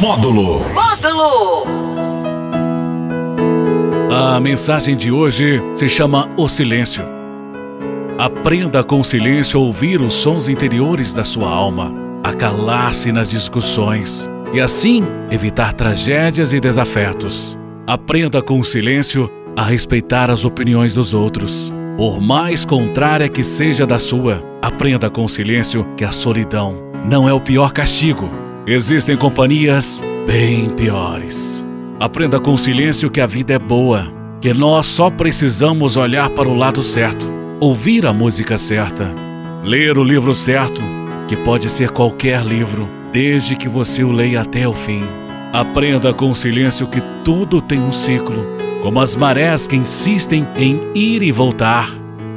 Módulo. Módulo. A mensagem de hoje se chama O Silêncio. Aprenda com o silêncio a ouvir os sons interiores da sua alma, a calar-se nas discussões e assim evitar tragédias e desafetos. Aprenda com o silêncio a respeitar as opiniões dos outros, por mais contrária que seja da sua. Aprenda com o silêncio que a solidão não é o pior castigo. Existem companhias bem piores. Aprenda com silêncio que a vida é boa, que nós só precisamos olhar para o lado certo, ouvir a música certa, ler o livro certo, que pode ser qualquer livro, desde que você o leia até o fim. Aprenda com silêncio que tudo tem um ciclo, como as marés que insistem em ir e voltar,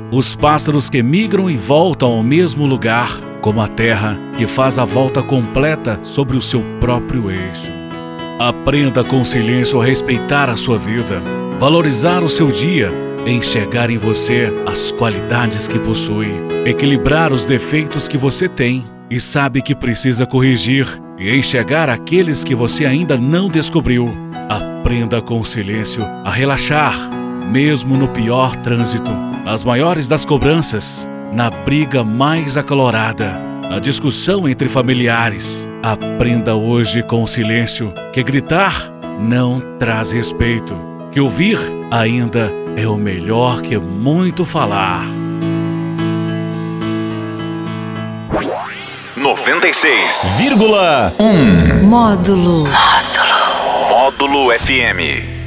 os pássaros que migram e voltam ao mesmo lugar como a Terra que faz a volta completa sobre o seu próprio eixo. Aprenda com silêncio a respeitar a sua vida, valorizar o seu dia, enxergar em você as qualidades que possui, equilibrar os defeitos que você tem e sabe que precisa corrigir e enxergar aqueles que você ainda não descobriu. Aprenda com silêncio a relaxar, mesmo no pior trânsito, nas maiores das cobranças na briga mais acalorada, na discussão entre familiares. Aprenda hoje com o silêncio que gritar não traz respeito, que ouvir ainda é o melhor que muito falar. 96,1 Módulo. Módulo FM.